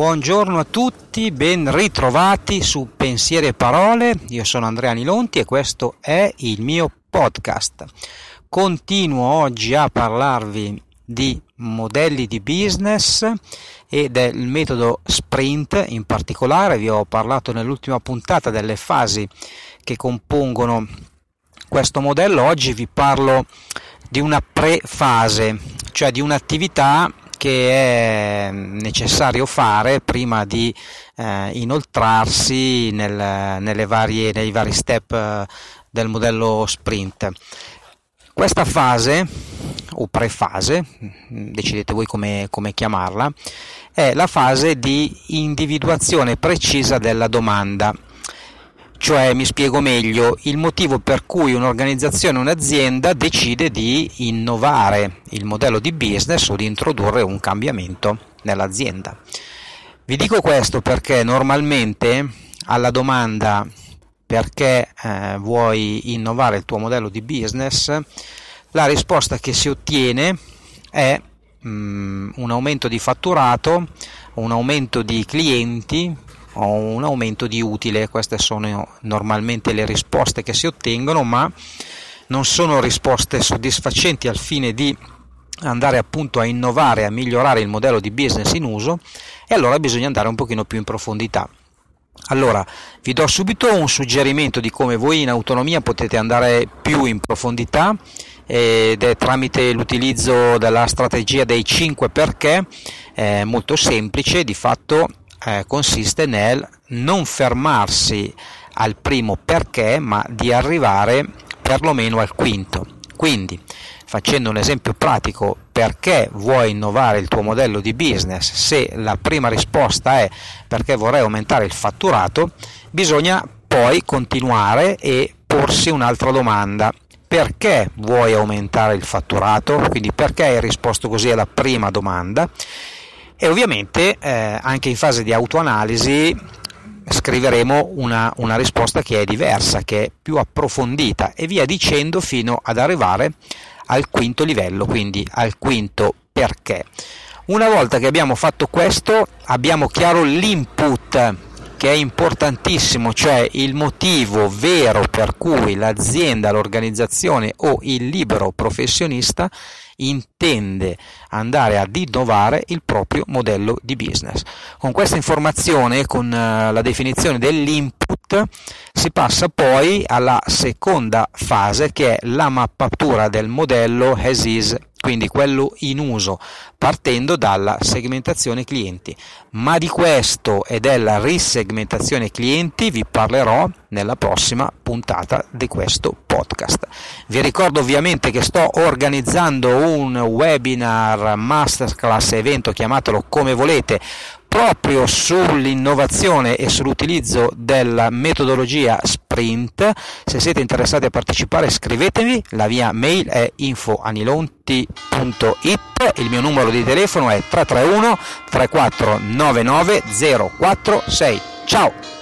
Buongiorno a tutti, ben ritrovati su Pensieri e Parole. Io sono Andrea Nilonti e questo è il mio podcast. Continuo oggi a parlarvi di modelli di business e del metodo sprint in particolare. Vi ho parlato nell'ultima puntata delle fasi che compongono questo modello. Oggi vi parlo di una pre-fase, cioè di un'attività che è necessario fare prima di eh, inoltrarsi nel, varie, nei vari step eh, del modello sprint. Questa fase o prefase, decidete voi come, come chiamarla, è la fase di individuazione precisa della domanda cioè, mi spiego meglio, il motivo per cui un'organizzazione, un'azienda decide di innovare il modello di business o di introdurre un cambiamento nell'azienda. Vi dico questo perché normalmente alla domanda perché eh, vuoi innovare il tuo modello di business, la risposta che si ottiene è um, un aumento di fatturato, un aumento di clienti, o un aumento di utile, queste sono normalmente le risposte che si ottengono, ma non sono risposte soddisfacenti al fine di andare appunto a innovare, a migliorare il modello di business in uso e allora bisogna andare un pochino più in profondità. Allora, vi do subito un suggerimento di come voi in autonomia potete andare più in profondità ed è tramite l'utilizzo della strategia dei 5 perché, è molto semplice, di fatto eh, consiste nel non fermarsi al primo perché, ma di arrivare perlomeno al quinto. Quindi, facendo un esempio pratico, perché vuoi innovare il tuo modello di business? Se la prima risposta è perché vorrei aumentare il fatturato, bisogna poi continuare e porsi un'altra domanda. Perché vuoi aumentare il fatturato? Quindi perché hai risposto così alla prima domanda? E ovviamente eh, anche in fase di autoanalisi scriveremo una, una, risposta che è diversa, che è più approfondita e via dicendo fino ad arrivare al quinto livello, quindi al quinto perché. Una volta che abbiamo fatto questo abbiamo chiaro l'input che è importantissimo, cioè il motivo vero per cui l'azienda, l'organizzazione o il libero professionista intende andare ad innovare il proprio modello di business. Con questa informazione, con eh, la definizione dell'input, si passa poi alla seconda fase che è la mappatura del modello as is quindi quello in uso, partendo dalla segmentazione clienti. Ma di questo e della risegmentazione clienti vi parlerò nella prossima puntata di questo podcast. Vi ricordo ovviamente che sto organizzando un webinar, masterclass, evento, chiamatelo come volete, proprio sull'innovazione e sull'utilizzo della metodologia sprint. Se siete interessati a partecipare scrivetemi, la mia mail è infoanilonti.it, il mio numero di telefono è 331 3499 046. Ciao!